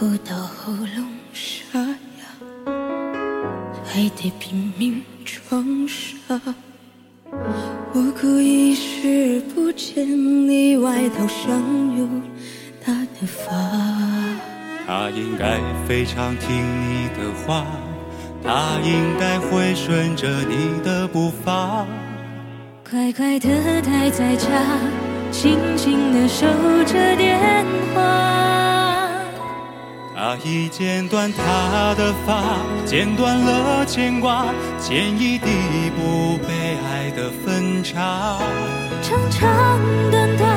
哭到喉咙沙哑，还得拼命装傻。我故意视不见你外套上有他的发。他应该非常听你的话，他应该会顺着你的步伐。乖乖的待在家，静静的守着电话。他已剪断他的发，剪断了牵挂，剪一地不被爱的分岔。长长短短，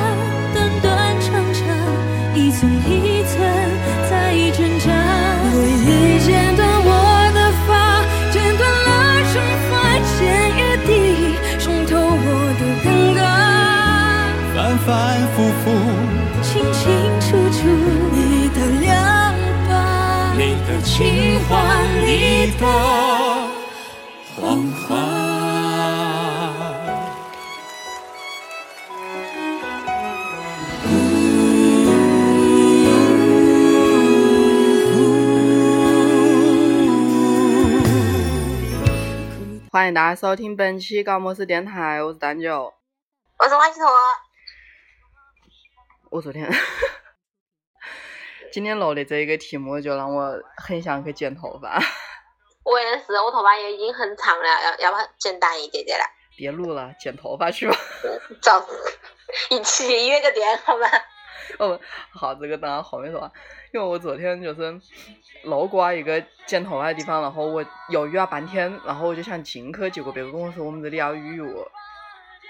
短短长长，一寸一寸在挣扎。我已剪断我的发，剪断了惩罚，剪一地渗透我的尴尬。反反情话，你的谎话。欢迎大家收听本期高模式电台，我是蛋九。我是瓦西托，我昨天今天录的这一个题目就让我很想去剪头发，我也是，我头发也已经很长了，要要不要剪短一点点了？别录了，剪头发去吧。走，一起约个点好吗？哦，好，这个当然后面说啊。因为我昨天就是路过一个剪头发的地方，然后我犹豫了半天，然后我就想进去，结果别个跟我说我们这里要预约，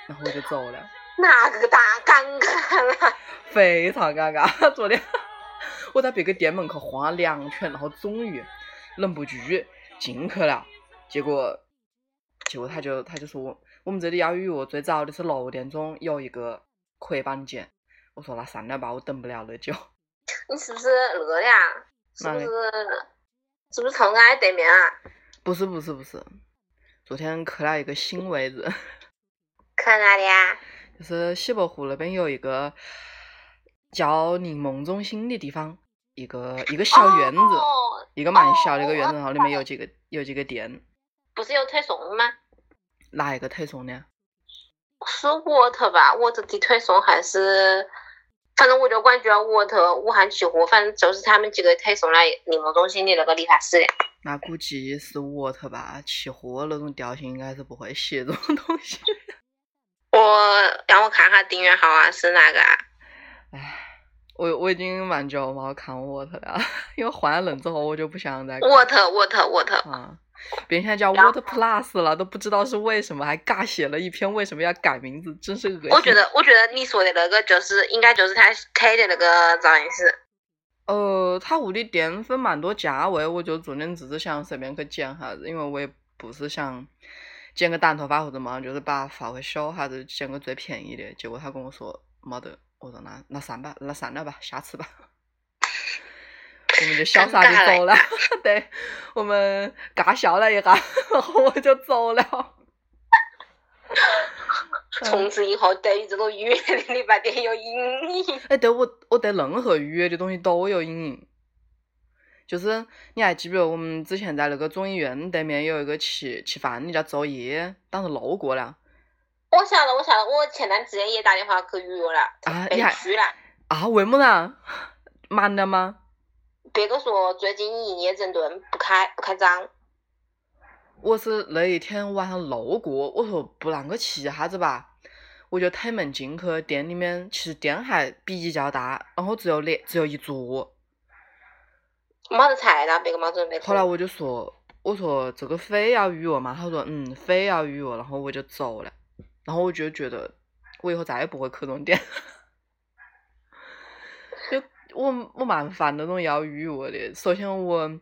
然后我就走了，那个大尴尬了。非常尴尬。昨天我在别个店门口晃了两圈，然后终于忍不住进去了，结果结果他就他就说我们这里要预约，最早的是六点钟有一个可以帮你剪。我说那算了吧，我等不了那久。你是不是那个的呀？是不是？是不是从俺对面啊？不是不是不是，昨天去了一个新位置，去哪里啊？就是西柏湖那边有一个叫柠檬中心的地方，一个一个小院子，哦一个蛮小的一个院子，哦然后里面有几个有几个店，不是有推送吗？哪一个推送的？是沃特吧？沃特的推送还是？反正我就管叫沃特武汉期货，反正就是他们几个推送了柠檬中心的那个理发师的。那估计是沃特吧，起火那种调性应该是不会写这种东西。我让我看下订阅号啊，是哪个啊？唉，我我已经蛮久没有看沃特了，因为换了人之后我就不想再看。沃特沃特沃特，啊，别人现在叫然后 Water Plus 了，都不知道是为什么，还尬写了一篇为什么要改名字，真是恶心。我觉得我觉得你说的那个就是应该就是他推的那个造型师。呃，他屋里店分蛮多价位，我就昨天只是想随便去剪哈子，因为我也不是想剪个短头发或者嘛，就是把发尾小哈子，剪个最便宜的。结果他跟我说没得，我说那那算吧，那算了吧，下次吧。我们就潇洒的走了，对，我们尬笑了一下，然后我就走了。从此以后对于这个预约的理发店有阴影。哎，对我我对任何预约的东西都有阴影。就是你还记不记得我们之前在那个中医院对面有一个吃吃饭的叫昼夜，当时路过了我晓得我晓得，我前段时间也打电话去预约了，被啊你还拒了。啊？为么然？满了吗？别个说最近营业整顿，不开不开张。我是那一天晚上路过，我说不然我去哈子吧，我就推门进去，店里面其实店还比较大，然后只有两只有一桌。没得菜了，别个没准备。后来我就说，我说这个非要预约嘛，他说嗯非要预约，然后我就走了，然后我就觉得我以后再也不会去这种店，就我我蛮烦那种要预约的。首先我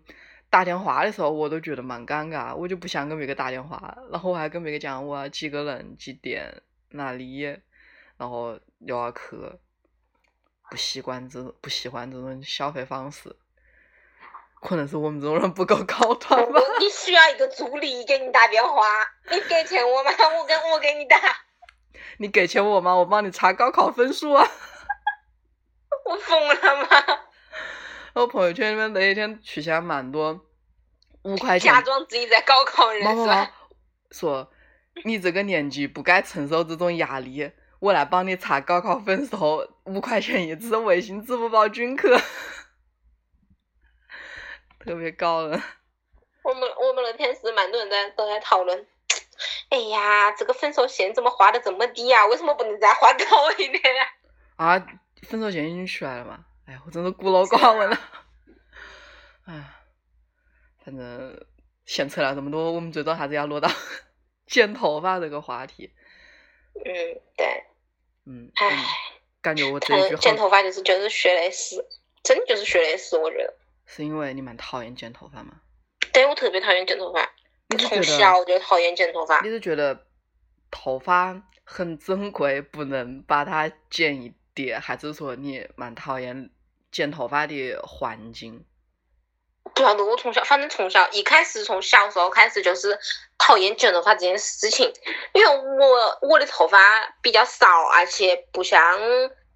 打电话的时候我都觉得蛮尴尬，我就不想跟别个打电话，然后我还跟别个讲我要几个人几点哪里，然后又要去，不习惯这种不习惯这种消费方式。可能是我们这种人不够高端吧。你需要一个助理给你打电话，你给钱我吗？我给我给你打，你给钱我吗？我帮你查高考分数啊。我疯了吗？我朋友圈里面那一天出现蛮多五块钱假装自己在高考人是吧？说你这个年纪不该承受这种压力，我来帮你查高考分数，五块钱一次，微信、支付宝均可，特别搞人。我们我们那天是蛮多人在都在讨论，哎呀，这个分手线怎么画的这么低啊？为什么不能再画高一点呀、啊，分手线已经出来了嘛？哎呀，我真的孤陋寡闻了。哎，反正闲扯了这么多，我们最终还是要落到 剪头发这个话题。嗯，对，嗯，唉嗯感觉我这一句嗯，剪头发就是就是血泪史，真的就是血泪史，我觉得。是因为你蛮讨厌剪头发吗？对我特别讨厌剪头发，你是觉得小就讨厌剪头发你。是觉得头发很珍贵，不能把它剪一点，还是说你蛮讨厌剪头发的环境？不晓得我从小，反正从小一开始从小时候开始就是讨厌剪头发这件事情，因为我我的头发比较少，而且不像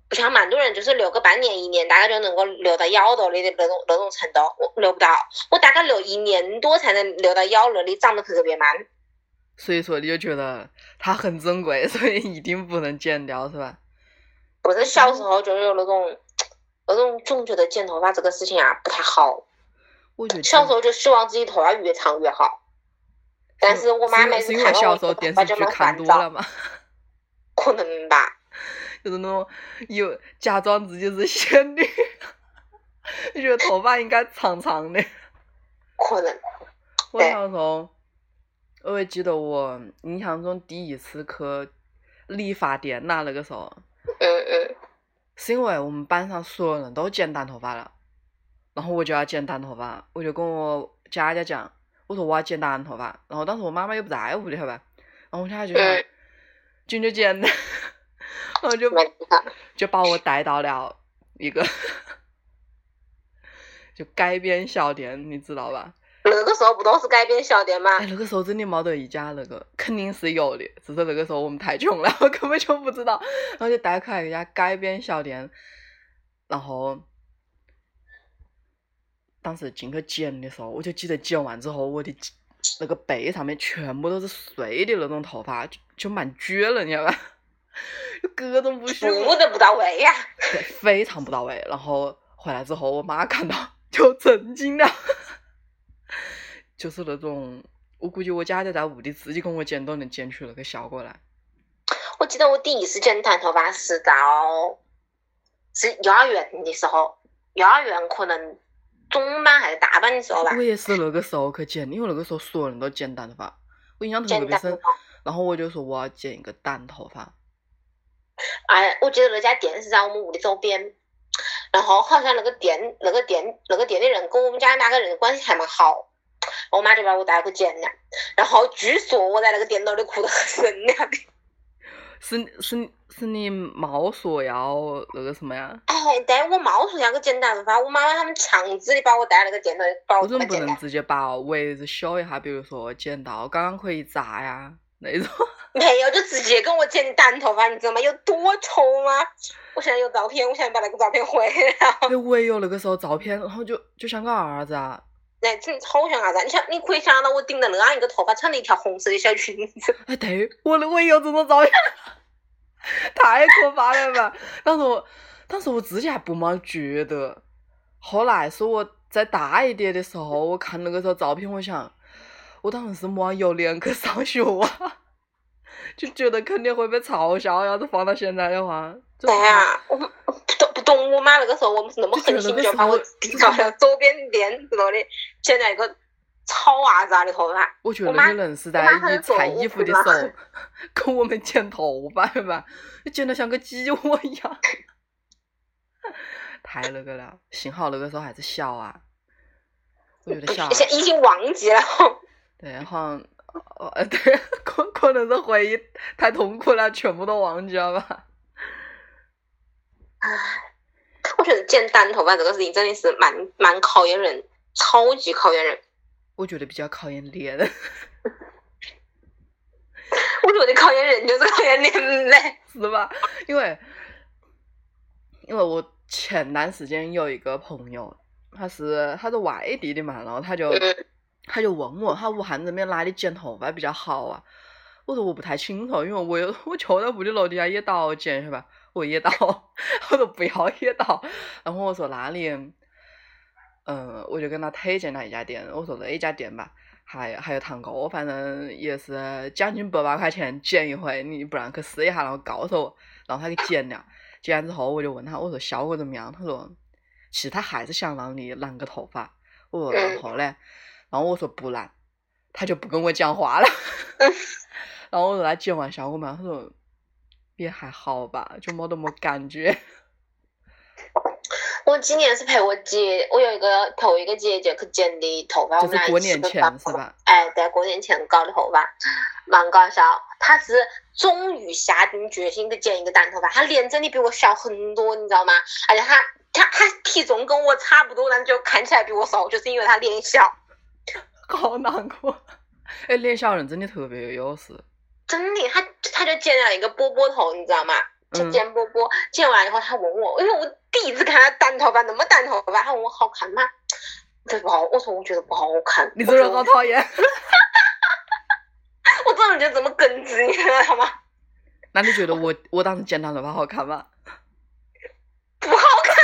不像蛮多人就是留个半年一年，大概就能够留到腰头里的那种那种程度，我留不到，我大概留一年多才能留到腰那里，长得特别慢。所以说你就觉得它很珍贵，所以一定不能剪掉，是吧？我是小时候就有那种那种总觉得剪头发这个事情啊不太好，我觉得小时候就希望自己头发越长越好。但是我妈每次看到我头发就看烦躁多了，嘛，可能吧。就是那种有假装自己是仙女，你觉得头发应该长长的。可能，我对小时候，我也记得我印象中第一次去理发店呐，那个时候嗯嗯，是因为我们班上所有人都剪短头发了，然后我就要剪短头发，我就跟我家家讲，我说我要剪短头发，然后当时我妈妈又不在屋里头吧，然后我家就想就剪的，然后就蛮厉害。就把我带到了一个就街边小店，你知道吧？那个时候不都是街边小店吗哎，？那个时候真的没得一家那个，肯定是有的，只是那个时候我们太穷了，我根本就不知道。然后就带去了一家街边小店，然后当时进去剪的时候，我就记得剪完之后，我的那个背上面全部都是碎的那种头发，就就蛮撅了，你知道吧？就各种不舒服。扶的不到位呀、对，非常不到位。然后回来之后，我妈看到就震惊了，就是那种，我估计我家姐在屋里自己跟我剪都能剪出那个效果来。我记得我第一次剪短头发是到是幼儿园的时候，幼儿园可能中班还是大班的时候吧我，也是那个时候去剪，因为那个时候所有人都剪短头发，我印象特别深。然后我就说我要剪一个短头发，哎，我记得那家店是在我们屋的周边，然后好像那个店那个店那个店的人跟我们家那个人关系还蛮好，我妈就把我带去剪了。然后据说我在那个店那里哭得很深了的。是是是你猫说要那个什么呀？哎，但我冒说要去剪短头发，我妈妈他们强制的把我带那个店头把我为什么不。能直接把围子修一下？比如说剪刀刚刚可以扎呀那种。没有，就直接跟我剪短头发，你知道吗？有多丑吗？我现在有照片，我现在把那个照片回来了。哎，我也有那个时候照片，然后就就像个儿子啊。那真的超像啥子啊？你想，你可以想到我顶着那样一个头发，穿了一条红色的小裙子。哎，对，我我也有这种照片，太可怕了吧！当时我，当时我自己还不蛮觉得，后来是我再大一点的时候，我看那个时候照片，我想，我当时是没有脸去上学啊，就觉得肯定会被嘲笑。要是放到现在的话，就对啊，我不不懂不懂我妈那个时候，我们是那么狠心，就把我顶到了周边店那里，剪了一个草娃子的头发。我觉得我妈那人是在我妈很一裁衣服的我时候跟我们剪头发的吧，剪得像个鸡窝一样，太那个了。幸好那个时候还是小啊，我觉得小已经忘记了。对，好像呃对，可可能是回忆太痛苦了，全部都忘记了吧。我觉得剪短头发这个事情真的是蛮蛮考验人，超级考验人。我觉得比较考验脸，我觉得考验人就是考验脸嘞。是吧？因为因为我前段时间有一个朋友，他是他是外地的嘛，然后他就嗯他就问我，他武汉这边哪里剪头发比较好啊？我说我不太清楚，因为我有我去到屋里楼底下野道剪是吧？我野道，我说不要野道，然后我说那里，嗯，我就跟他推荐了一家店，我说那一家店吧，还还有堂哥，反正也是将近百把块钱剪一回，你不然去试一下，然后告诉我，然后他给剪了，剪完之后我就问他，我说效果怎么样？他说，其实他还是想让你染个头发，我说然后呢？然后我说不染，他就不跟我讲话了。然后我说他剪完效果嘛，他说也还好吧，就没得么感觉。我今年是陪我姐，我有一个陪我一个姐姐去剪的头发，我们俩就是过年前是吧？哎，对，过年前搞的头发，蛮搞笑。她是终于下定决心去剪一个短头发，她脸真的比我小很多，你知道吗？而且她她她体重跟我差不多，但就看起来比我瘦，就是因为她脸小。好难过。哎，脸小人真的特别有优势。真的，他他就剪了一个波波头，你知道吗？就嗯剪波波，剪完以后，他问我，因为我第一次看他短头发那么短头发，他问我好看吗？这不好，我说我觉得不好看。你这人我 觉得好讨厌。我这人就这么耿直，你知道吗？那你觉得我我当时剪短头发好看吗？不好看。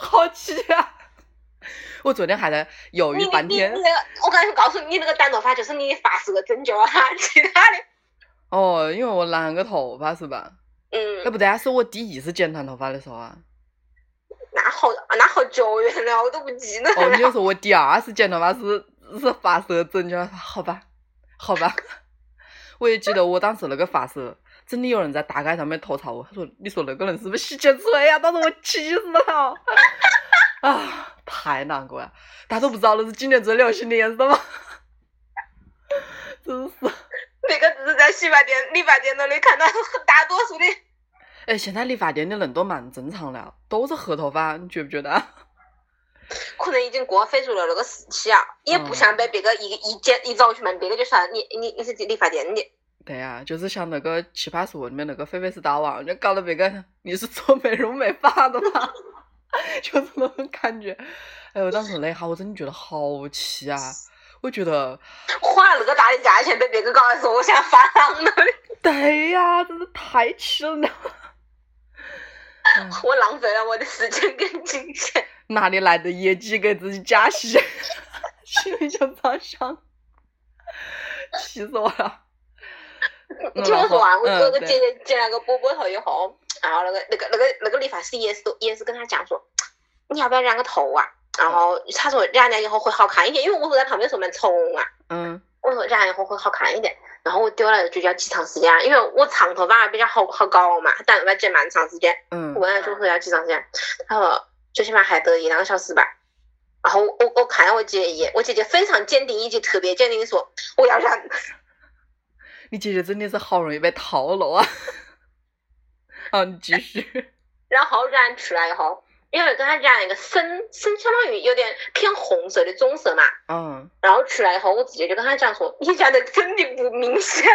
好气啊！我昨天还在犹你豫半天我刚才告诉你，那个短头发就是你发色拯救了他，其他的，哦，因为我染个头发是吧？嗯。那，不对啊，是我第一次剪短头发的时候啊。那好那好久远了，我都不记得哦，你就。说我第二次剪头发是是发色拯救好吧，好吧。我也记得我当时那个发色，真的有人在大街上面吐槽我，他说：“你说那个人是不是洗剪吹呀？”当时我气死了，啊，太难过了。大家都不知道那是今年最流行的颜色吗？真是。那个只是在洗发店、理发店那里看到大多数的，哎，现在理发店的人都蛮正常了，都是黑头发，你觉不觉得？可能已经过非主流那个时期啊，也不想被别个一一见一走出门，别个就说你你你是理发店的，对呀、就是像那个《奇葩说》里面那个菲菲是大王，就搞得别个你是做美容美发的吗？就是那种感觉。哎呦，当时那下我真的觉得好气啊！我觉得，花了那个大的价钱被别个搞来说我像发廊了，对呀、真是太气人了。哎我浪费了我的时间跟金钱。哪里来的业绩给自己加戏？心里就这样想，气死我了。你听我说完，我嗯我个对姐姐剪了个波波头以后，然后那个那个那个那个理发师也是也是跟他讲说，你要不要染个头啊？然后他说染了以后会好看一点，因为我在旁边说蛮丑啊，嗯我说染了以后会好看一点。然后我丢了就要几长时间啊？因为我长头发比较好好搞嘛，短头发剪蛮长时间。我嗯，问他就说要几长时间，他说最起码还得一两个小时吧。然后我我看了我姐姐一眼，我姐姐非常坚定，以及特别坚定的说我要染。你姐姐真的是好容易被套路啊！好，你继续。然后染出来以后，因为跟他染一个深深，相当于有点偏红色的棕色嘛。嗯，然后出来以后，我直接就跟他讲说，你染的真的不明显。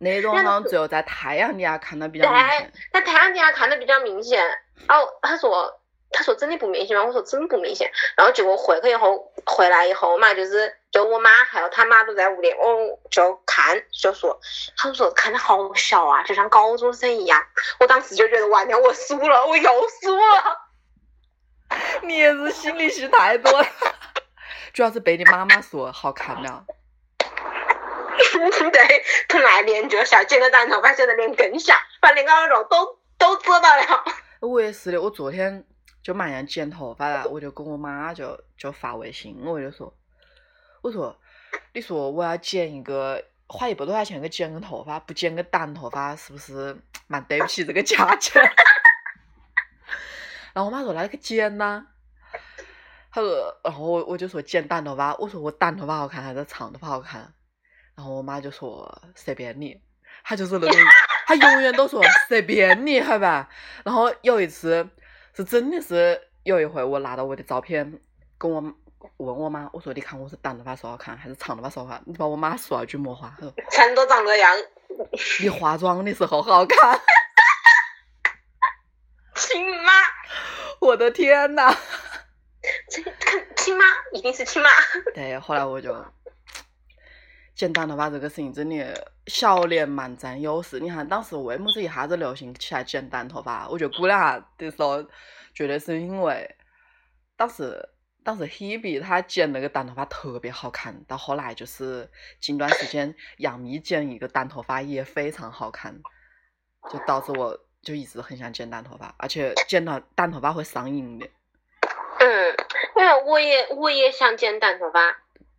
那种好像只有在太阳底下看的比较明显。在太阳底下看的比较明显。然后他说，他说真的不明显吗？我说真不明显。然后结果回去以后，回来以后嘛，就是就我妈还有他妈都在屋里，我就看就说，他们说看着好小啊，就像高中生一样。我当时就觉得完了，我输了，我又输了。你也是心里戏太多了，主要是被你妈妈说好看了。对，本来脸就小，剪个短头发，现在脸更小，把脸高的肉都都遮到了。我也是的，我昨天就蛮想剪头发了，我就跟我妈就就发微信，我就说，我说，你说我要剪一个花一百多块钱去剪个头发，不剪个短头发是不是蛮对不起这个价钱？然后我妈说那你去剪呐、她说，然后我我就说剪短头发，我说我短头发好看还是长头发好看？然后我妈就说随便你，她就是那种，她永远都说随便你，好吧？然后有一次是真的是有一回我拿到我的照片跟我问我妈，我说你看我是短头发说好看还是长头发说好看？你把我妈说了句么话？她说全都长这样，你化妆的时候好 看。亲妈！我的天呐！这看亲妈一定是亲妈。对，后来我就剪短头发这个事情真的小脸蛮占优势。你看当时为么子一下子流行起来剪短头发？我觉得姑娘的时候，绝对是因为当时当时 Hebe 她剪那个短头发特别好看，到后来就是近段时间杨幂剪一个短头发也非常好看，就导致我就一直很想剪短头发，而且剪了短头发会上瘾的。嗯，因为我也我也想剪短头发，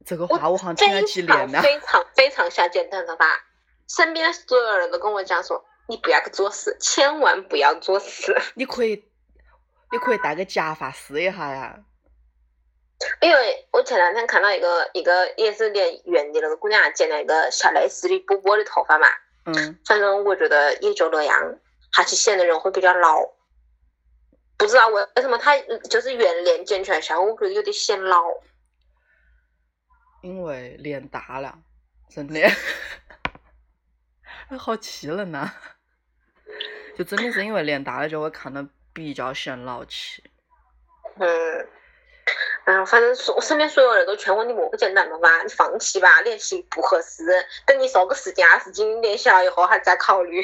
这个话我好像听了几年了。非常非常想剪短头发，身边所有人都跟我讲说，你不要去作死，千万不要作死。你可以，你可以戴个假发试一下呀。因为我前两天看到一个一个也是连圆的那个姑娘剪了一个小蕾丝的波波的头发嘛，嗯，反正我觉得也就那样，还是显得人会比较老。不知道为为什么她就是圆脸剪出来效果，我觉得有点显老。因为脸大了，真的，哎好气了呢、就真的是因为脸大了，就会看得比较显老气。嗯，哎呀，反正所我身边所有人都劝我，你莫去剪短头发，你放弃吧，脸型不合适，等你瘦个十斤二十斤，脸小了以后还再考虑。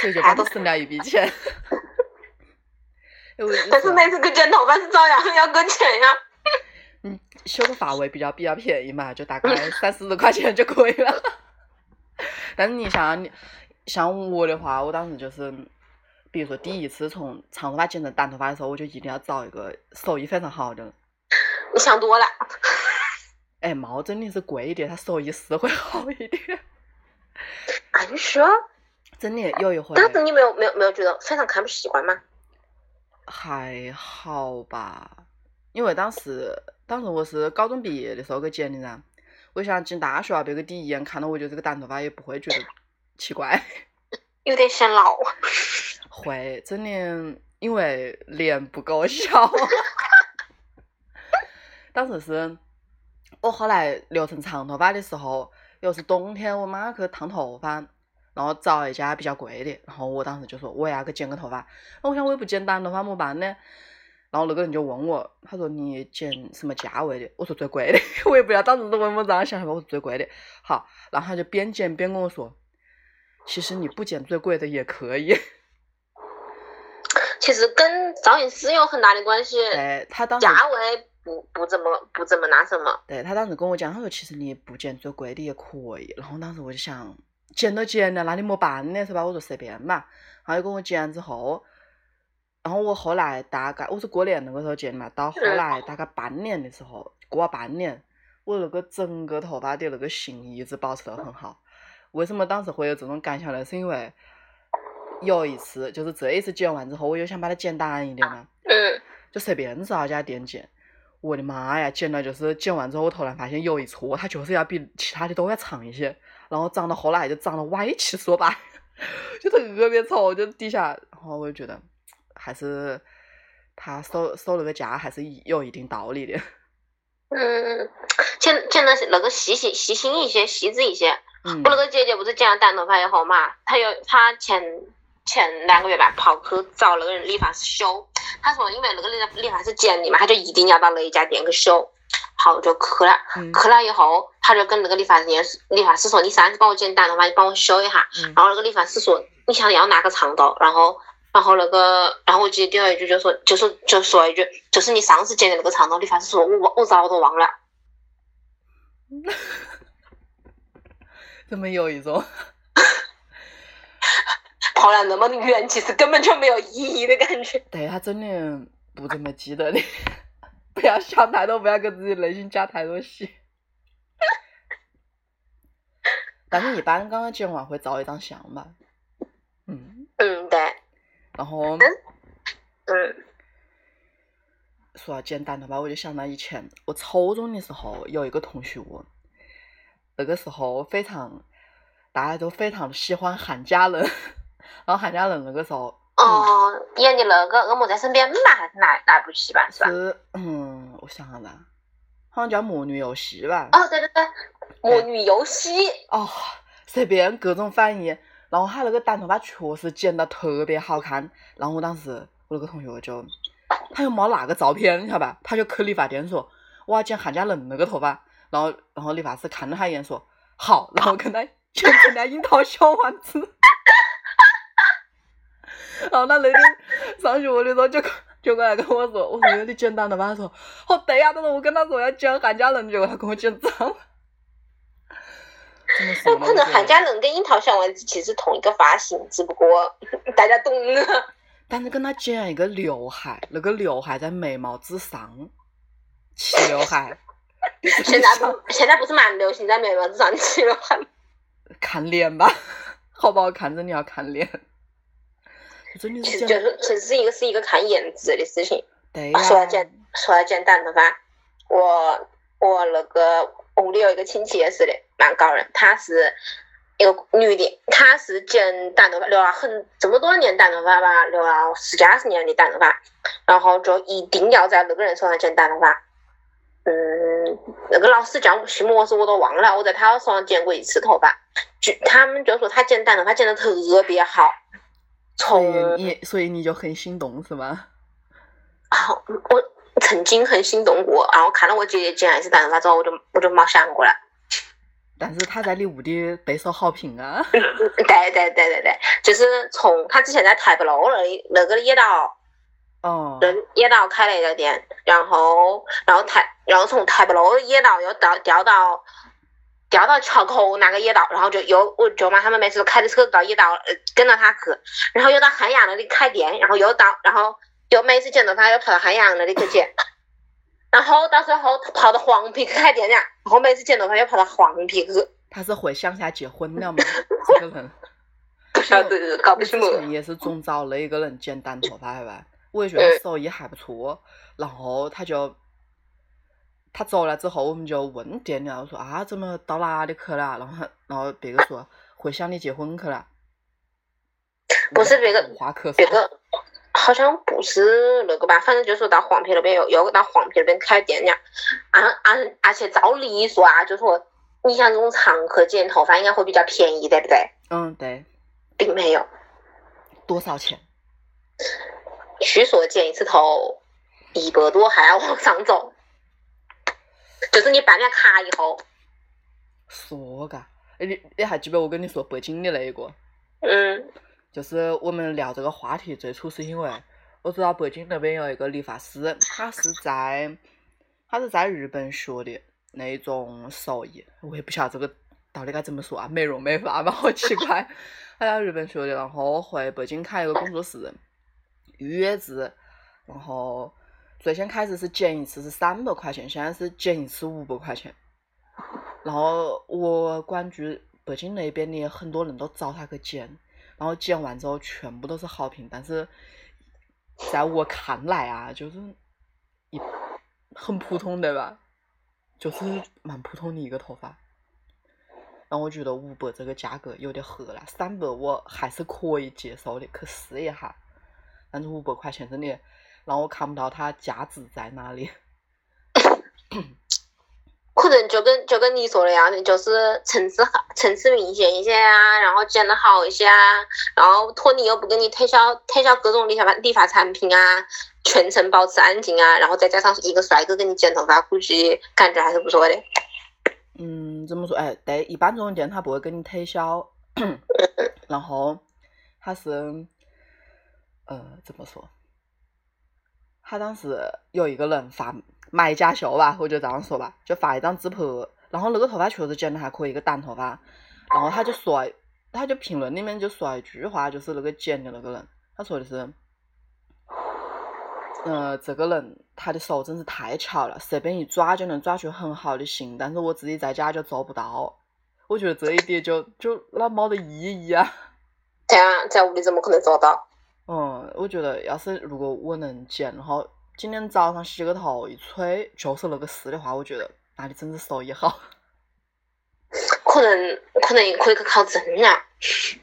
所以就帮你省了一笔钱。但是每次去剪头发是照样要给钱呀。嗯，修个发尾比较比较便宜嘛，就大概三四十块钱就可以了。但是你像你像我的话，我当时就是，比如说第一次从长头发剪成短头发的时候，我就一定要找一个手艺非常好的。你想多了，哎，毛真的是贵一点，它手艺是会好一点。啊，你说？真的有一回当时你没有没有没有觉得非常看不习惯吗？还好吧，因为当时当时我是高中毕业的时候给剪的噻。我想进大学啊，别个第一眼看到我就这个短头发也不会觉得奇怪。有点显老。会，真的，因为脸不够小。当时是我后来留成长头发的时候，又是冬天，我妈去烫头发，然后找一家比较贵的，然后我当时就说我也要去剪个头发，那我想我也不剪短头发么办呢？然后那个人就问我，他说你剪什么价位的？我说最贵的，我也不知道当时都问我这样想法，我说最贵的。好，然后他就边剪边跟我说，其实你不剪最贵的也可以。其实跟造型师有很大的关系，对他当时，价位不不怎么不怎么那什么。对他当时跟我讲，他说其实你不剪最贵的也可以。然后当时我就想，剪都剪了，那你没办呢是吧？我说随便吧。然后就跟我剪完之后，然后我后来大概我是过年那个时候剪的嘛，到后来大概半年的时候，过了半年，我那个整个头发的那个型一直保持得很好。为什么当时会有这种感想呢？是因为有一次，就是这一次剪完之后，我又想把它剪短一点嘛，嗯，就随便找一家店剪。我的妈呀，剪了就是剪完之后，我突然发现有一撮，它就是要比其他的都要长一些，然后长到后来就长得歪七扭八，就特别丑，就底下，然后我就觉得还是他收收那个价还是有一定道理的。嗯，剪剪的那个细心细心一些，细致一些。嗯我那个姐姐不是剪了短头发以后嘛，她有她前前两个月吧，跑去找那个人理发师修。她说，因为那个理理发师剪你嘛，她就一定要到那一家店去修。好，就去了。嗯去了以后，她就跟那个理发店理发师说：“你上次帮我剪短头发，你帮我修一下。”嗯然后那个理发师说：“你想要哪个长度？”然后，然后那个，然后我记得第二一句就说，就是就说一句，就是你上次剪的那个长度。理发师说：“我忘我早都忘了。怎么有一种跑了那么远，其实根本就没有意义的感觉。对他真的不怎么记得的，不要想太多，不要给自己内心加太多戏。但是，一般刚刚剪完会照一张相吧，嗯，嗯，对，然后嗯说到剪短头发，我就想到以前我初中的时候有一个同学，那个时候非常大家都非常喜欢韩佳人，然后韩佳人那个时候哦，演的那个《恶魔在身边》吧，还是哪哪部戏吧？是吧？是嗯，我想想噻，好像叫《魔女游戏》吧？哦，对对对，《魔女游戏》哦，随便各种翻译，然后他那个短头发确实剪得特别好看，然后我当时我那个同学就，他又没那个照片，你晓得吧？他就去理发店说，我要剪韩佳伦那个头发，然后然后理发师看了他一眼说好，然后跟他剪成了樱桃小丸子，然后他那天上学的时候就就过来跟我说，我说你剪短头发，他说哦对呀，他说我跟他说要剪韩佳伦，结果他给我剪脏了。怎么说呢？可能韩佳伦跟樱桃小丸子其实同一个发型，只不过大家懂了。但是跟他剪一个刘海，那个刘海在眉毛之上，齐刘海。现在不，现在不是蛮流行在眉毛之上齐刘海吗？看脸吧，好不好看真的要看脸。真的就是，其实是一个是一个看颜值的事情。对呀、说到剪，说到剪短头发，我我那个屋里有一个亲戚也是的，蛮高人，她是一个女的，她是剪短头发，留了很这么多年短头发吧，留了十几二十年的短头发，然后就一定要在那个人手上剪短头发。嗯，那个老师叫什么我都忘了，我在他手上剪过一次头发，就他们就说他剪短头发剪得特别好，所从以你所以你就很心动是吗？啊，我曾经很心动过，然后看到我姐姐剪了一次短头发之后，我就我就没想过了。但是他在你屋里备受好评啊。对对对对对，就是从他之前在台北楼那里那个野道，哦，那野道开了一个店，然后然后台然后从台北楼野道又到调到调到桥口那个野道，然后就又我舅妈他们每次都开着车到野道，呃，跟着他去，然后又到汉阳那里开店，然后又到然后又每次剪头发又跑到汉阳那里去剪。然后到时候跑到黄陂去开店了，然后每次剪头发又跑到黄陂去，他是回乡下结婚了吗？这个人。不晓得搞不清楚。前也是总找了一个人剪短头发，吧？我也觉得手艺还不错，然后他就他走了之后，我们就问店里，我说啊，怎么到哪里去了？然后然后别个说回乡里结婚去了。不是别个别。个好像不是那个吧，反正就是说到黄陂那边又又到黄陂那边开店了，而而而且照理说啊，就说你像这种常客剪头发应该会比较便宜，对不对？嗯，对，并没有，多少钱？据说剪一次头一百多还要往上走，就是你办了卡以后，说嘎，哎，你你还记不？我跟你说北京的那一个，嗯就是我们聊这个话题，最初是因为我知道北京那边有一个理发师，他是在他是在日本学的那种手艺，我也不晓得这个到底该怎么说啊，美容美发嘛，好奇怪。他在日本学的，然后回北京开一个工作室，预约制，然后最先开始是剪一次是三百块钱，现在是剪一次五百块钱。然后我关注北京那边的很多人都找他去剪，然后剪完之后全部都是好评，但是在我看来啊，就是一很普通对吧？就是蛮普通的一个头发。然后我觉得五百这个价格有点合了，三百我还是可以接受的，去试一下。但是五百块钱真的让我看不到它价值在哪里。可能就跟就跟你说的一样的，就是层次层次明显一些啊，然后剪得好一些啊，然后托尼又不给你推销推销各种理发理发产品啊，全程保持安静啊，然后再加上一个帅哥给你剪头发，估计感觉还是不错的。嗯，怎么说？哎，对，一般这种店他不会给你推销，然后他是，呃，怎么说？他当时有一个人发买家秀吧，我就这样说吧，就发一张自拍，然后那个头发确实剪的还可以，一个短头发，然后他就说，他就评论里面就说一句话，就是那个剪的那个人，他说的是，呃，这个人他的手真是太巧了，随便一抓就能抓出很好的型，但是我自己在家就做不到。我觉得这一点就就那没得意义啊。对啊在屋里怎么可能做到？嗯，我觉得要是如果我能剪，然后今天早上洗个头一吹就是那个事的话，我觉得那你真是手艺好。可能可能可以去考证啊。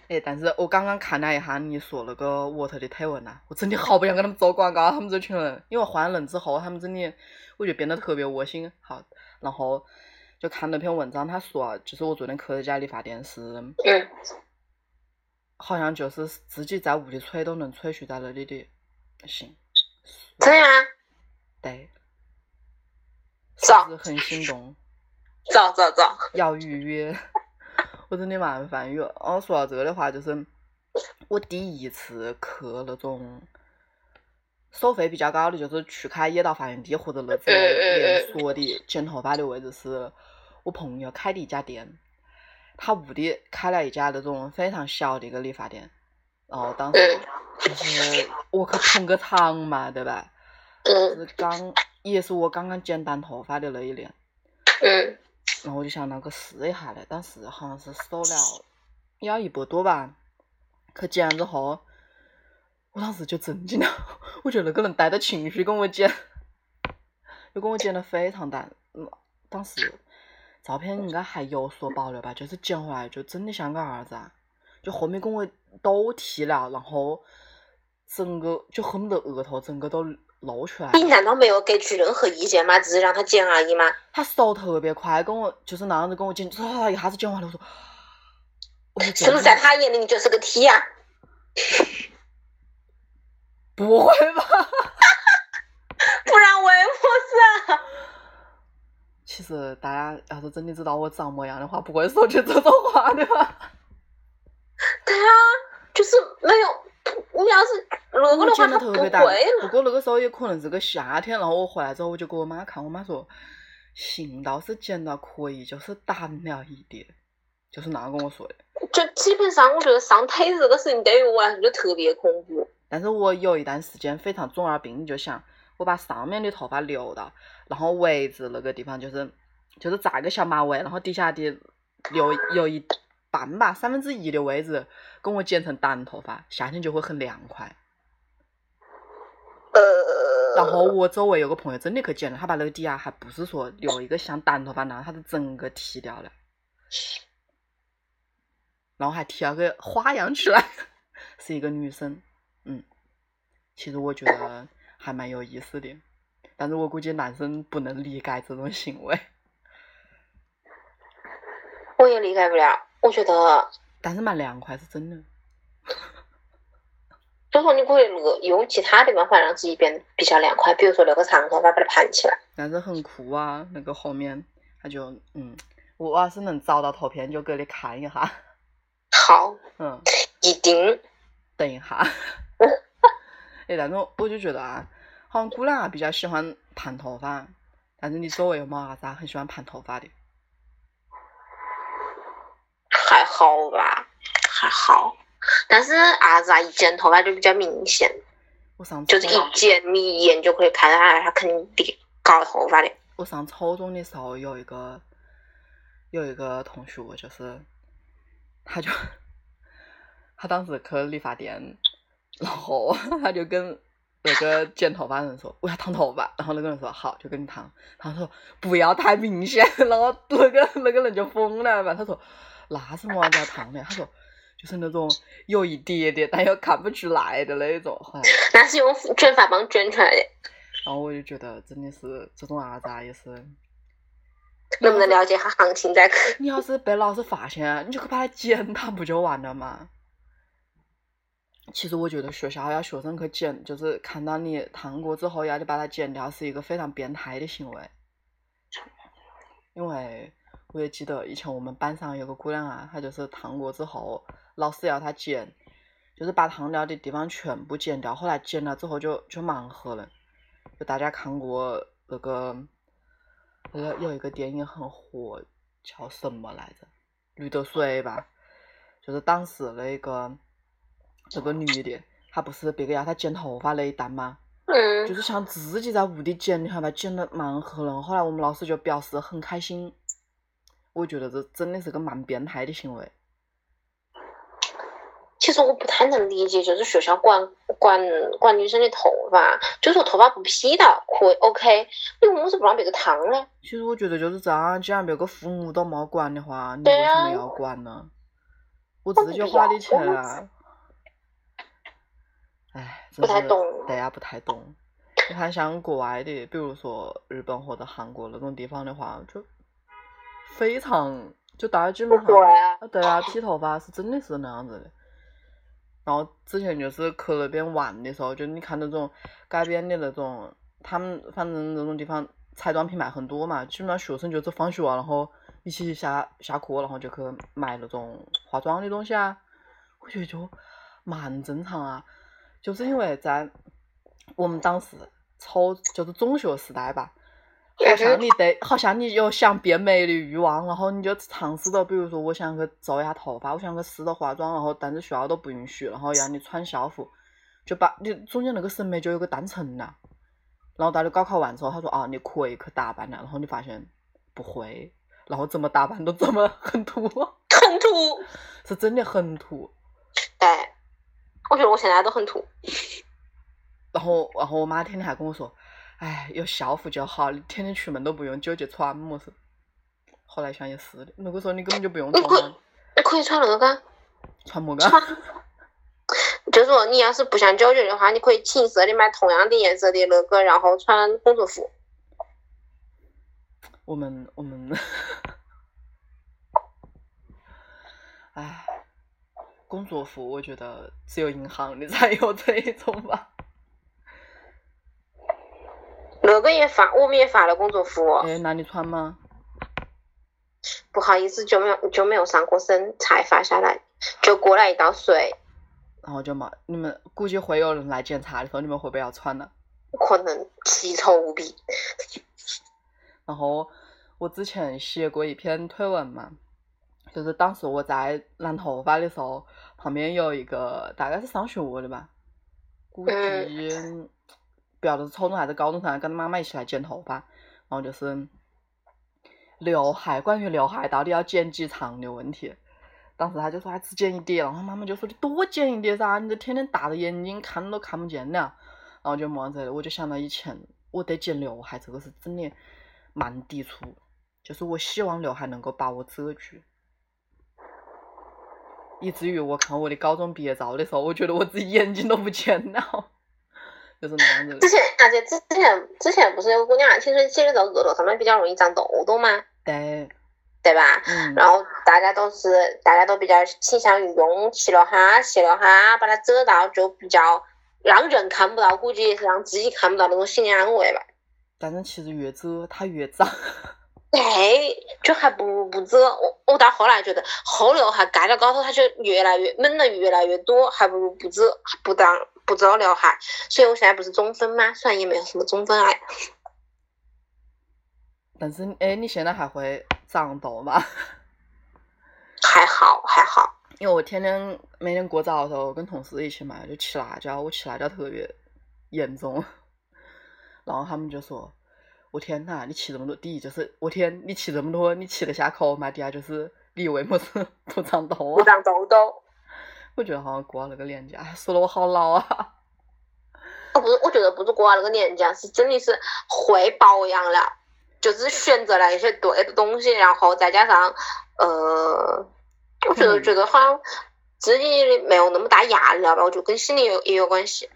哎，但是我刚刚看了一下你说那个沃特的推文呐、我真的好不想给他们做广告，他们这群人，因为换了人之后，他们真的我觉得变得特别恶心。好，然后就看了篇文章，他说就是我昨天去的家理发店是嗯好像就是自己在屋里吹都能吹出在那里的信。真的呀？对，是不是很心动？走走走，要预约，我真的蛮烦。因为哦，说到这个的话，就是我第一次去那种收费比较高的，就是去开野道发源地或者那种连锁的剪头发的位置，是我朋友开的一家店，他屋里开了一家那种非常小的一个理发店，然后当时嗯就是我去捧个场嘛，对吧？嗯。是刚也是我刚刚剪短头发的那一年。嗯。然后我就想那个试一下嘞，当时好像是收了要一百多吧，去剪了之后，我当时就震惊了，我觉得那个人带着情绪跟我剪，就跟我剪的非常淡，嗯，当时照片应该还有所保留吧，就是剪回来就真的像个儿子啊，就后面跟我都剃了，然后整个就恨不得额头整个都露出来。你难道没有给出任何意见吗？只是让他剪而已吗？他手特别快，跟我就是那样子跟我剪，唰一下子剪完了。我说，我说是不是在他眼里你就是个 T 呀、不会吧？不然我也不是。其实大家要是真的知道我长么样的话，不会说出这种话的吧？对啊，就是没有。你要是那个我的话，他不会，不过那个时候也可能是个夏天，然后我回来之后我就给我妈看，我妈说，行倒是剪的可以，就是淡了一点，就是那样跟我说的。就基本上我觉得上腿这个事情对于我来说就特别恐怖。但是我有一段时间非常中二病，就想我把上面的头发留到，然后围子那个地方就是就是扎个小马尾，然后底下的留有一半吧，三分之一的位置跟我剪成短头发，夏天就会很凉快。呃，然后我周围有个朋友真的去剪了，他把那个底下还不是说留一个像短头发那样，他是整个剃掉了，然后还剃了个花样出来，是一个女生，嗯，其实我觉得还蛮有意思的，但是我估计男生不能理解这种行为，我也理解不了。我觉得，但是蛮凉快是真的。就说你可以那个用其他的办法让自己变得比较凉快，比如说留个长头发把它盘起来。但是很酷啊，那个后面他就嗯，我要是能找到图片就给你看一下，好，嗯。一定。等一下，哎，但是我就觉得啊，好像姑娘啊比较喜欢盘头发，但是你周围有没有啥很喜欢盘头发的？还好吧，还好。但是阿子啊，一剪头发就比较明显，我上就是一剪你一眼就可以看出来他肯定搞头发的。我上初中的时候有一个有一个同学，就是他就 他当时去理发店，然后 他就跟那个剪头发的人说我要烫头发，然后那个人说好就给你烫，他说不要太明显，然后那个那个人就疯了嘛，他说那是么玩意要烫的？他说就是那种有一点点但又看不出来的那种，后来。那是用卷发棒卷出来的，然后我就觉得真的是这种啊，也是，能不能了解下行情再去？你要是被老师发现，你就去把它剪它不就完了吗？其实我觉得学校要学生去剪，就是看到你烫过之后要你把它剪掉，是一个非常变态的行为。因为我也记得以前我们班上有个姑娘啊，她就是烫过之后，老师要她剪，就是把烫掉的地方全部剪掉，后来剪了之后就就盲盒了。就大家看过那个那个有一个电影很火，叫什么来着？绿豆水吧，就是当时那个那个女的，她不是别个要她剪头发那一单吗？嗯就，是想自己在屋里剪，你看吧，剪的蛮合了。后来我们老师就表示很开心，我觉得这真的是个蛮变态的行为。其实我不太能理解，就是学校管管管女生的头发，就说头发不披到可以 OK，你为什么是不让别个烫呢？其实我觉得就是这样，既然别个父母都没管的话，你为什么要管呢？我自己花的钱啊。唉，不太懂对呀，不太懂。你看，像国外的，比如说日本或者韩国那种地方的话，就非常，就大家基本上，对啊对啊，剃头发是真的是那样子的。然后之前就是去那边玩的时候，就你看那种街边的那种，他们反正那种地方彩妆品牌很多嘛，基本上学生就是放学然后一起下下课，然后就去买那种化妆的东西啊。我觉得就蛮正常啊，就是因为在我们当时初就是中学时代吧。好像你得，好像你有想变美的欲望，然后你就尝试着，比如说，我想去做一下头发，我想去试着化妆，然后但是学校都不允许，然后让你穿校服，就把你中间那个审美就有个断层了。然后到你高考完之后，他说啊，你可以去打扮了，然后你发现不会，然后怎么打扮都这么 很土，很土，是真的很土。对，我觉得我现在都很土。然后，然后我妈天天还跟我说。哎，有校服就好，你天天出门都不用纠结穿么事。后来想也是的，如果说你根本就不用穿你，可以穿那个。穿么个？就是说，你要是不想纠结的话，你可以寝室里买同样的颜色的那个，然后穿工作服。我们我们，哎，工作服我觉得只有银行的才有这一种吧。那个也发，我们也发了工作服。哎，那你穿吗？不好意思，就没有就没有上过身才发下来，就过来一道水。然后就嘛，你们估计会有人来检查的时候，你们会不会要穿呢？可能奇丑无比。然后我之前写过一篇推文嘛，就是当时我在染头发的时候，旁边有一个大概是上学的吧，估计。不晓得是初中还是高中生，跟妈妈一起来剪头发，然后就是刘海，关于刘海到底要剪几长的问题。当时他就说他只剪一点，然后他妈妈就说你多剪一点噻，你这天天大着眼睛看都看不见了。然后就么子，我就想到以前我对剪刘海这个是真的蛮抵触，就是我希望刘海能够把我遮住，以至于我看我的高中毕业照的时候，我觉得我自己眼睛都不见了。就是那样子。之前，而且之前之前不是有个姑娘青春期的时候额头上面比较容易长痘痘吗？对，对吧？嗯。然后大家都是，大家都比较倾向于用齐刘海、细刘海把它遮到，就比较让人看不到，估计也是让自己看不到那种心理安慰吧。但是其实越遮它越长。对，就还不如不遮。我我到后来觉得后刘海盖到高头，它就越来越闷的越来越多，还不如不遮，不当。不遮刘海，所以我现在不是中分吗？虽然也没有什么中分癌，但是哎，你现在还会长痘吗？还好还好，因为我天天每天过早的时候跟同事一起嘛，就吃辣椒，我吃辣椒特别严重，然后他们就说：“我天呐，你吃这么多，第一就是我天，你吃这么多，你吃得下口吗？第二就是你为么子不长痘啊？”不长痘痘。我觉得好像过了那个年纪，说的我好老啊！哦，不是，我觉得不是过了那个年纪，是真的是会保养了，就是选择了一些对的东西，然后再加上，呃，我觉得觉得好像自己没有那么大压力了吧？我觉得跟心理有也有关系。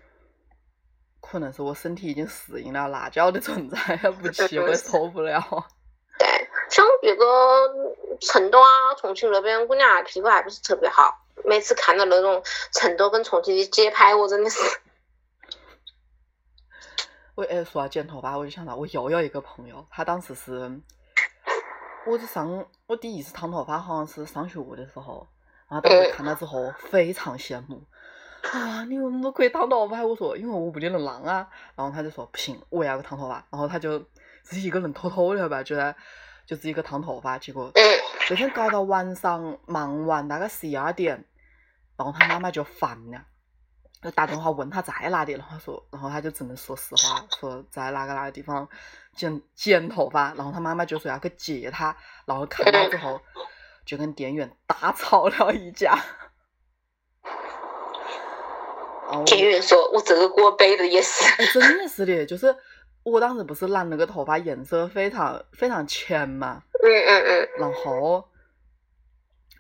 可能是我身体已经适应了辣椒的存在，不吃会受不了。对，像这个成都啊、重庆那边姑娘皮肤还不是特别好。每次看到那种成都跟重庆的街拍，我真的是。我哎，说到剪头发，我就想到我又有一个朋友，他当时是，我是上我第一次烫头发，好像是上学的时候，然后当时看到之后非常羡慕，啊，你为什么可以烫头发？我说因为我不能浪啊，然后他就说不行，我也要个烫头发，然后他就自己一个人偷偷的吧，就在就自己去烫头发，结果那天搞到晚上忙完大概十一二点。然后他妈妈就烦了，就打电话问他在哪里，然后说，然后他就只能说实话，说在哪个哪个地方剪剪头发。然后他妈妈就说要去接他，然后看到之后就跟店员大吵了一架。店员说：“我这个锅背的也是。”真的是的，就是我当时不是染了个头发颜色非常非常浅嘛。嗯嗯嗯。然后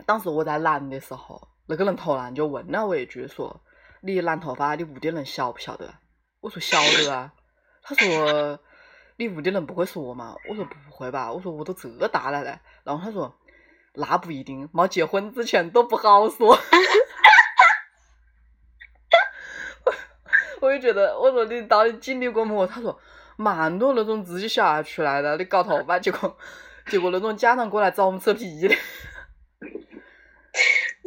当时我在染的时候。那个人突然就问了我一句，说：“你染头发，你屋里人晓不晓得？”我说：“晓得啊。”他说：“你屋里人不会说嘛？”我说：“不会吧？”我说：“我都这大了嘞。”然后他说：“那不一定，没结婚之前都不好说。我就觉得，我说你到底经历过没？他说蛮多那种自己小孩出来的，你搞头发，结果结果那种家长过来找我们扯皮的。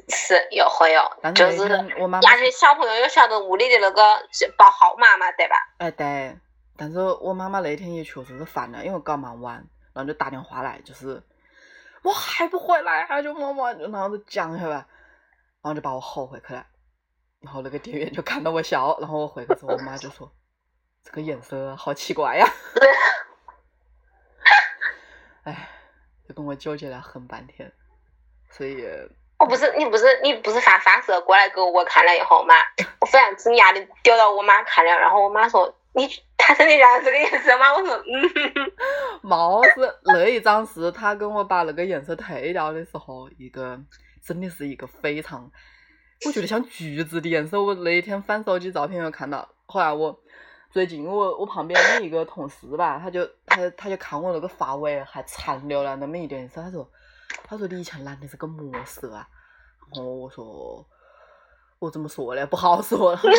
是有会有，但就是是那天我妈妈而且小朋友有晓得屋里的那个是报号码嘛，对吧？哎对，但是我妈妈那天也确实是烦了，因为搞蛮晚，然后就打电话来，就是我还不回来，还就妈妈就那样子讲下吧，然后就把我吼回去了，然后那个店员就看到我笑，然后我回去之后，我妈就说这个颜色好奇怪呀，哎，就跟我纠结了很半天，所以我不是你不是你不是发发射过来给我看了以后嘛，我非常惊讶的丢到我妈看了，然后我妈说你他真的染这个颜色吗？我说嗯，貌似那一张是他跟我把那个颜色退掉的时候，一个真的是一个非常，我觉得像橘子的颜色。我那一天翻手机照片有看到，后来我最近我我旁边的一个同事吧，他就他他就看我那个发尾还残留了那么一点色，他说他说你以前染的是个墨色啊？然后我说我怎么说呢？不好说。他说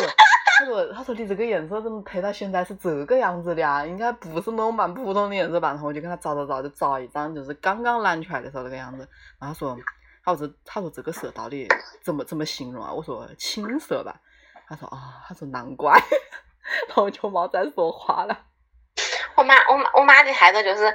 他说他说你这个颜色怎么配到现在是这个样子的啊？应该不是那种蛮普通的颜色吧？然后我就跟他找找找，就找一张就是刚刚染出来的时候那个样子。然后他说他说这他说这个色到底怎么怎么形容啊？我说青色吧。他说啊，他说难怪。然后就没再说话了。我妈我妈我妈的态度就是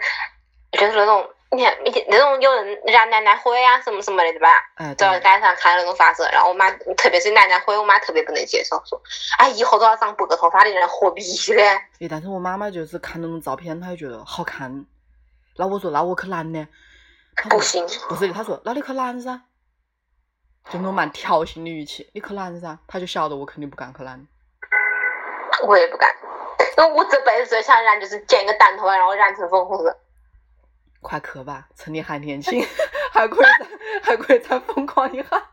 就是那种你看那种有人染奶奶灰啊什么什么的对吧？哎，在对，街上看那种发色，然后我妈特别是奶奶灰，我妈特别不能接受，说哎以后都要长白头发的人何必呢？诶，但是我妈妈就是看那种照片，她就觉得好看。那我说那我可染呢？不行，不是的，她说那你去染噻，就那种蛮挑衅的语气，你去染噻，他就晓得我肯定不敢去染。我也不敢。因为我这辈子最想染就是剪个短头发，然后染成粉红色。快去吧，趁你还年轻，还可以再还可以再疯狂一下。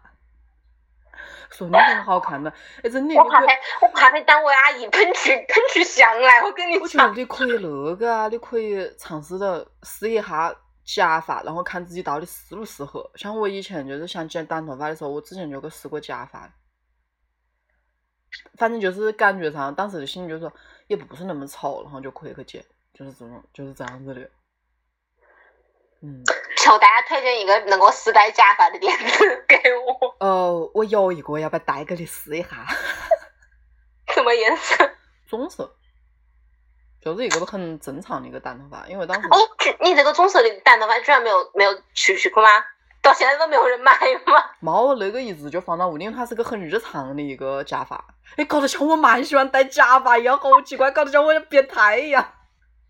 说你很好看的，哎，真的，我怕被我怕被单位阿姨喷出喷出香来，我跟你我觉得。你可以那个啊，你可以尝试着试一下假发，然后看自己到底适不适合。像我以前就是想剪短头发的时候，我之前就去试过假发，反正就是感觉上当时的心里就说也不是那么丑，然后就可以去剪，就是这种就是这样子的。嗯，求大家推荐一个能够试戴假发的店子给我，呃，我有一个，要不要带给你试一下？什么颜色？棕色，就是一个很正常的一个短头发，因为当时哎，这你这个棕色的短头发居然没有没有出去过吗？到现在都没有人买吗？没那个一直就放到屋里，因为它是个很日常的一个假发。哎，搞得像我蛮喜欢戴假发一样，好奇怪，搞得像我像变态一样。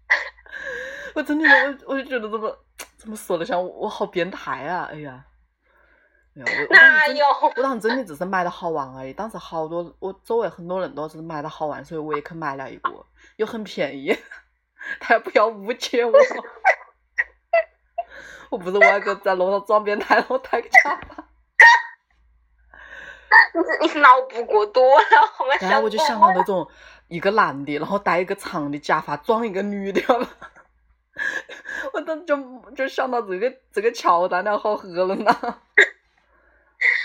我真的，我我就觉得怎么怎么说的像我我好变态啊！哎呀，哪有？我当时真的只是买的好玩而已。当时好多我周围很多人都是买的好玩，所以我也去买了一个，又很便宜。大家不要误解我，我不是为了个在楼上装变态，然后戴个假发。你你脑补过多了，好吗？然后我就想到那种一个男的，然后戴一个长的假发装一个女的，我当时就就想到这个这个桥段了，好喝了呢。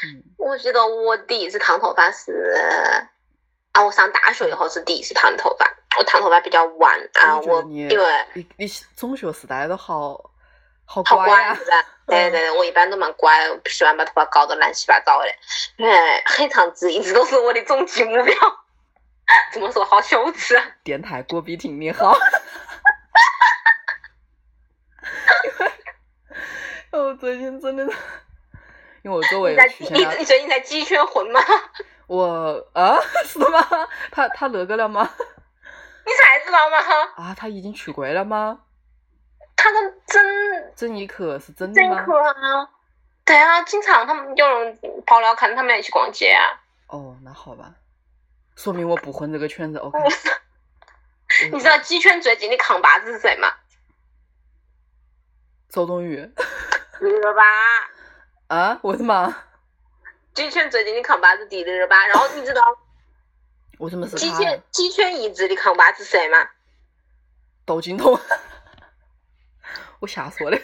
嗯，我记得我第一次烫头发是啊，我上大学以后是第一次烫头发。我烫头发比较晚啊，我因为你你中学时代都好好好乖啊乖是，吧？对对对，我一般都蛮乖，我不喜欢把头发搞得乱七八糟的。因为黑长直一直都是我的终极目标。怎么说？好羞耻啊！电台郭碧婷你好。我最近真的是，因为我周围你你你最近在鸡圈混吗？我啊，是吗？他他那个了吗？你才知道吗？啊，他已经出轨了吗？他跟曾曾轶可是真的吗？真可啊！对啊，经常他们有人爆料，看他们俩一起逛街啊。哦，那好吧，说明我不混这个圈子。OK，你知道鸡圈最近的扛把子是谁吗？周冬雨。啊？为什么？鸡圈最近的扛把子第热巴，然后你知道为什么是他鸡圈？鸡圈一直的扛把子是谁吗？窦靖童，我瞎说的。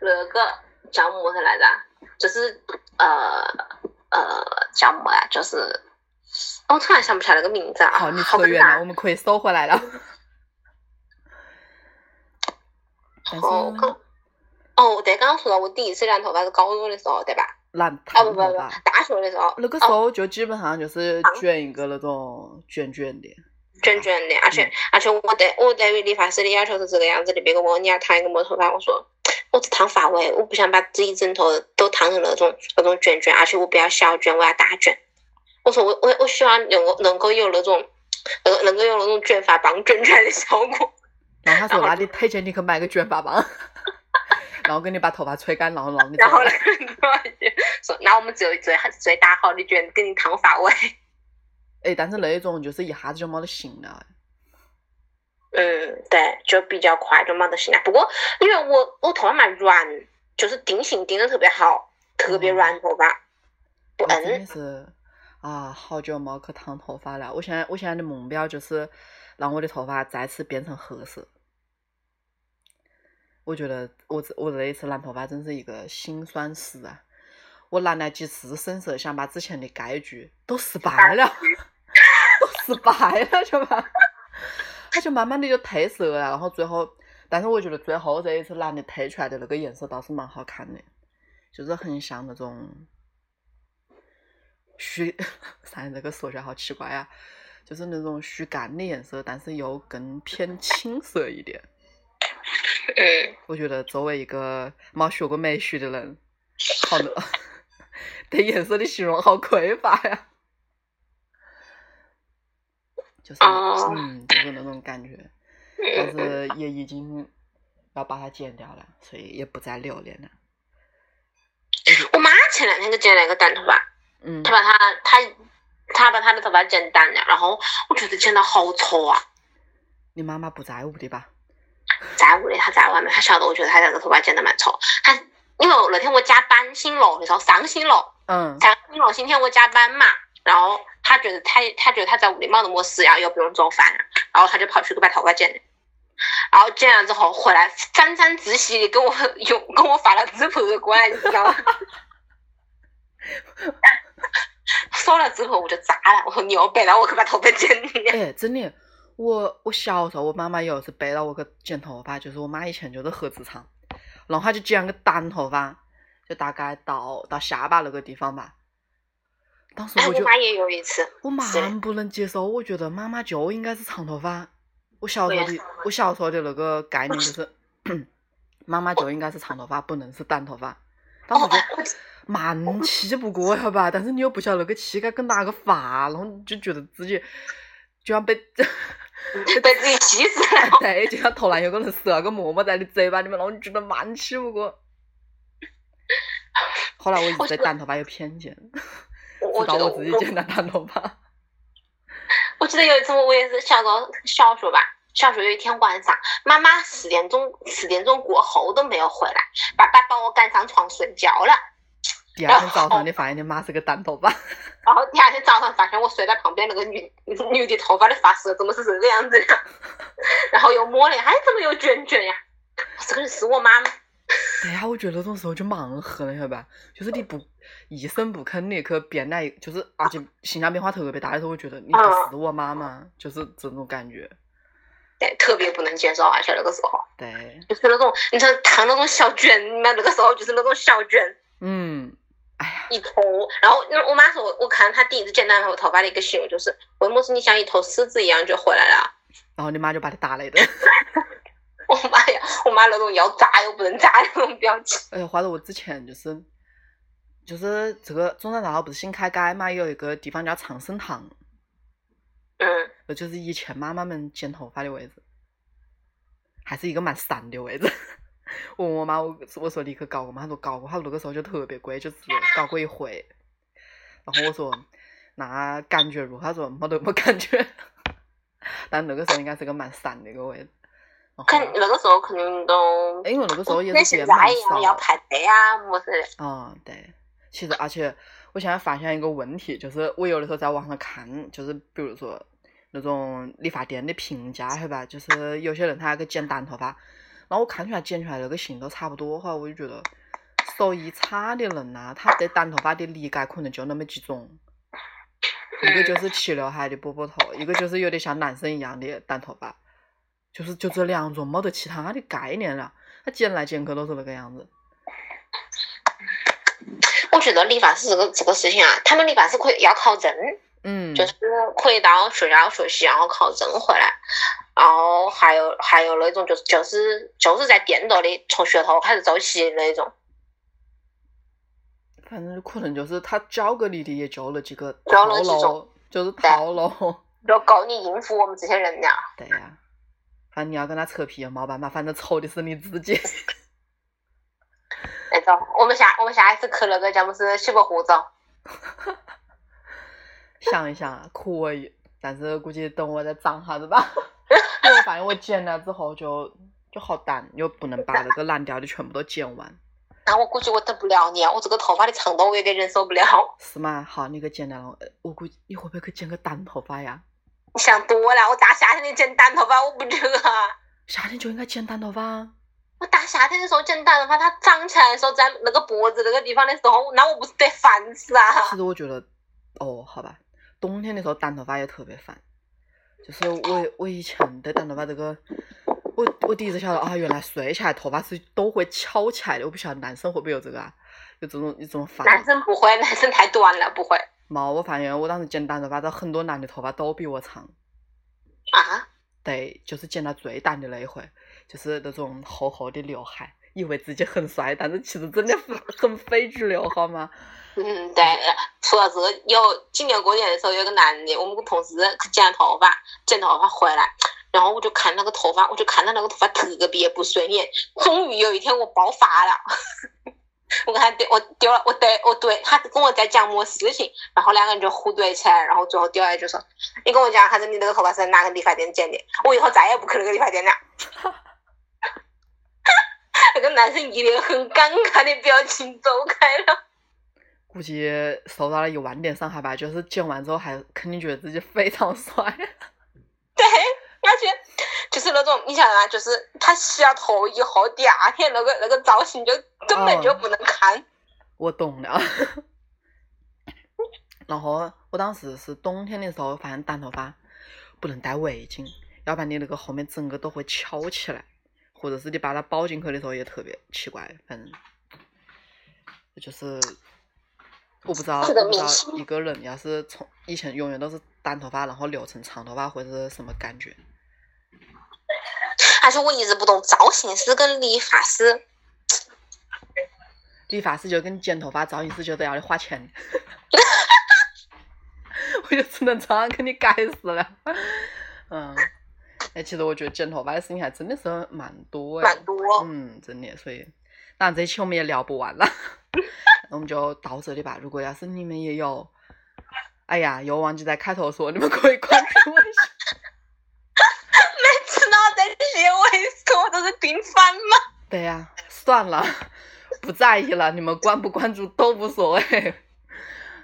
那个叫么子来着？就是呃呃叫么呀？就是我突然想不起来那个名字啊。好，你扯远了，我们可以收回来了。但哦，对，刚刚说到我第一次染头发是高中的时候，对吧？染啊烫不不不头发，，大学的时候，那个时哦候就基本上就是卷一个那种卷卷的。卷卷的，而且、嗯而且我对我对于理发师的要求是这个样子的，别个问我你要烫一个么头发，我说我只烫发尾，我不想把自己整头都烫成那种那种卷卷，而且我不要小卷，我要大卷。我说我我我希望能够能够有那种能能够有那种卷发棒卷出来的效果。然后他说：“那你推荐你去买个卷发棒，然后给你把头发吹干，然后让你然后呢走，说那我们最最最大号的卷给你烫发尾。哎，但是那一种就是一下子就没得型了。嗯，对，就比较快就没得行了。不过因为我我头发蛮软，就是定型定的特别好，特别软头发，不我真的。是啊，好久没去烫头发了。我现在我现在的目标就是让我的头发再次变成褐色。我觉得我这我这一次染头发真是一个心酸史啊！我染了几次深色，想把之前的该句都失败 了，都失败了，晓得吧？它就慢慢的就褪色了，然后最后，但是我觉得最后这一次染的褪出来的那个颜色倒是蛮好看的，就是很像那种 虚，算这个说起来好奇怪啊，就是那种虚干的颜色，但是又更偏青色一点。嗯，我觉得作为一个没学过美术的人，好的，对颜色的形容好匮乏呀。就是，哦嗯，就是那种感觉，但嗯是也已经要把它剪掉了，所以也不再留恋了。我妈前两天就剪了一个短头发，嗯她，把她她她把她的头发剪短了，然后我觉得剪得好丑啊。你妈妈不在乎的吧？在屋里，他在外面，他晓得我觉得他这个头发剪得蛮丑。他因为我那天我加班新楼的时候上新楼，嗯，上新楼今天我加班嘛，然后他觉得他他觉得他在屋里没得么事呀，又不用做饭，然后他就跑去给把头发剪了。然后剪了之后回来沾沾自喜的给我用给我发了自拍过来，你知道吗？说了之后我就炸了，我说牛掰了，我可把头发剪了。哎，真的，我我小时候我妈妈有一次背到我去剪头发，就是我妈以前就是核子长，然后她就剪个短头发，就大概到到下巴那个地方吧。当时哎，我就我妈也有一次，我蛮不能接受，我觉得妈妈就应该是长头发。我小时候的我小时候的那个概念就是，妈妈就应该是长头发，不能是短头发。当时哦，就蛮气不过，晓得吧？但是你又不晓得那个气该跟哪个发，然后就觉得自己就像被 被自己气死了。对，就像投篮有个人塞个馍馍在你嘴巴里面，然后你觉得蛮吃不过。后来我一直对短头发有偏见，我觉得直到我自己剪了短头发。我记得有一次，我也是小时候小学吧，小学有一天晚上，妈妈十点钟十点钟过后都没有回来，爸爸把我赶上床睡觉了。第二天早上你发现你妈是个短头发，然后第二天早上发现我睡在旁边那个女女的头发的发色怎么是这个样子的？然后又摸了，哎，怎么有卷卷呀？这个人是我妈吗？对呀，我觉得那种时候就蛮狠的，晓得吧？就是你不一声不吭的去变来，就是而且形象变化特别大的时候，我觉得你不是我妈妈，就是这种感觉。对，特别不能接受，而且那个时候对，就是那种，你看烫那种小卷，你们那个时候就是那种小卷嗯，哎呀，一头，然后我妈说我我看她第一次剪短头发的一个形容就是，为么事你像一头狮子一样就回来了？然后你妈就把你打了一顿。我妈呀，我妈那种要炸又不能炸的那种表情。哎呀，话说我之前就是就是这个中山大道不是新开街嘛，有一个地方叫长生堂，嗯，那就是以前妈妈们剪头发的位置，还是一个蛮散的位置。我问我妈，我我说你去搞过吗？她说搞过，她那个时候就特别贵，就是搞过一回。然后我说那感觉如何？她说没得没感觉，但那个时候应该是个蛮散的一个位置。然肯，那个时候肯定都哎因为那个时候也是人蛮现在一样少要排队啊，么事的。啊、对，其实而且我现在发现一个问题，就是我有的时候在网上看，就是比如说那种理发店的评价，是吧？就是有些人他要去剪短头发，然后我看出来剪出来那个型都差不多哈，我就觉得手艺差的人呐、他对短头发的理解可能就那么几种。一个就 是齐刘海的波波头，一个就是有点像男生一样的短头发，就是就这两种，没得其他的概念了。他剪来剪去都是那个样子。我觉得理发师这个这个事情啊，他们理发师可以要考证，嗯，就是可以到学校学习，然后考证回来。然后还有还有那种就是就是就是在店头的，从学头开始做起的那种。反正可能就是他教给你的也就那几个就套路，就是套路。就够你应付我们这些人了。对呀、反正你要跟他扯皮也没办法，反正愁的是你自己。那种，我们下我们下一次去那个叫么是西北湖走，想一想啊，可以，但是估计等我再长哈子吧。因为我发现我剪了之后就就好淡，又不能把那个蓝调的全部都剪完，那我估计我等不了你啊，我这个头发的长度我有点忍受不了。是吗？好，你给剪了，呃我估计你会不会去剪个短头发呀？你想多了，我大夏天的剪短头发我不热啊。夏天就应该剪短头发啊。我大夏天的时候剪短头发，它长起来的时候在那个脖子那个地方的时候，那我不是得烦死啊其！实我觉得，哦，好吧，冬天的时候短头发也特别烦。就是我我以前对短头发这个，我我第一次晓得啊，原来睡起来头发是都会翘起来的。我不晓得男生会不会有这个啊，有这种有这种烦恼男生不会，男生太短了，不会毛，我发现我当时剪短头发，这很多男的头发都比我长。啊。对，就是剪到最短的那一回，就是那种厚厚的刘海，以为自己很帅，但是其实真的很很非主流，好吗？嗯，对。说到这，有今年过年的时候，有个男的，我们个同事去剪头发，剪头发回来，然后我就看那个头发，我就看他那个头发特别不顺眼。终于有一天我爆发了，我跟他对，我丢了，我对，我对他跟我在讲么事情，然后两个人就互怼起来，然后最后丢了一句说：“你跟我讲下子你那个头发是在哪个理发店剪的？我以后再也不去那个理发店了。”那个男生一脸很尴尬的表情走开了。估计受到了一万点伤害吧，就是剪完之后还肯定觉得自己非常帅。对，而且就是那种你想啊，就是他洗了头以后，第二天那个那个造型就根本就不能看。我懂了。然后我当时是冬天的时候，反正短头发不能戴围巾，要不然你那个后面整个都会翘起来，或者是你把它包进去的时候也特别奇怪，反正就是我不知道，我不知道一个人要是从以前永远都是短头发，然后留成长头发会是什么感觉？而且我一直不懂，造型师跟理发师，理发师就跟剪头发，造型师就得要你花钱。我就只能这样跟你解释了。嗯，哎，其实我觉得剪头发的事情还真的是蛮多哎，蛮多。嗯，真的，所以当然这一期我们也聊不完了，那我们就到这里吧。如果要是你们也有，哎呀，又忘记在开头说，你们可以关注我一下。每次脑袋结尾说都是平凡吗。对呀、算了，不在意了，你们关不关注都无所谓。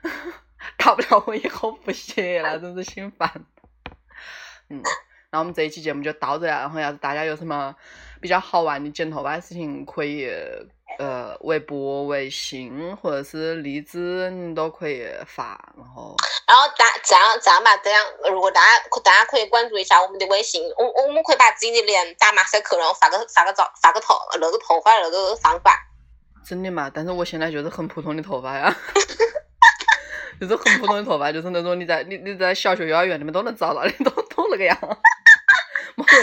大不了我以后不写了，真是心烦。嗯，那我们这一期节目就到这了。然后，要是大家有什么比较好玩的剪头发的事情，可以呃微博、微信或者是荔枝，你都可以发。然后，然后大这样这样吧，这样如果大家大家可以关注一下我们的微信，我我们可以把自己的脸打马赛克，然后发个发个照发个头那个头发那个方法。真的嘛？但是我现在就是很普通的头发呀，就是很普通的头发，就是那种你在你你在小学、幼儿园里面都能找到的，都都那个样。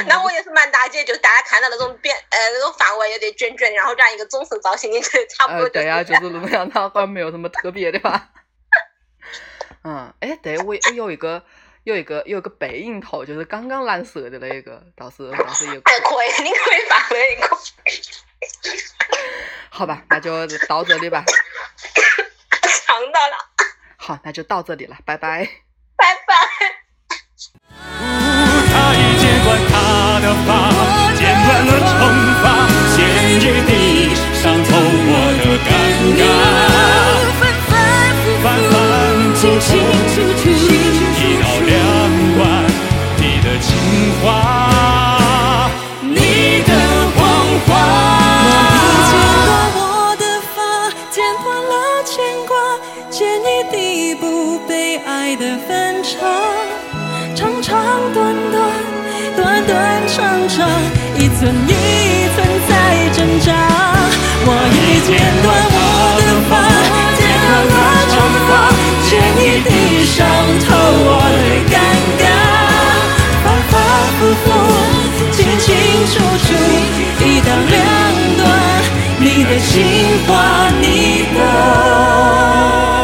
那我也是满大街，就是大家看到那种扁呃那种发尾有点卷卷，然后这样一个棕色造型，你这差不多呃，就是。对呀、就是那种样，它好像没有什么特别的吧。嗯，哎，对我我有一个有一个有一个背影头，就是刚刚蓝色的那个，倒是倒是也可哎，以。可以，你可以发那个。好吧，那就到这里吧。尝到了，好，那就到这里了。拜拜。的发，剪断了惩罚，剪一地伤透我的尴尬。守住一刀两断你的情话你的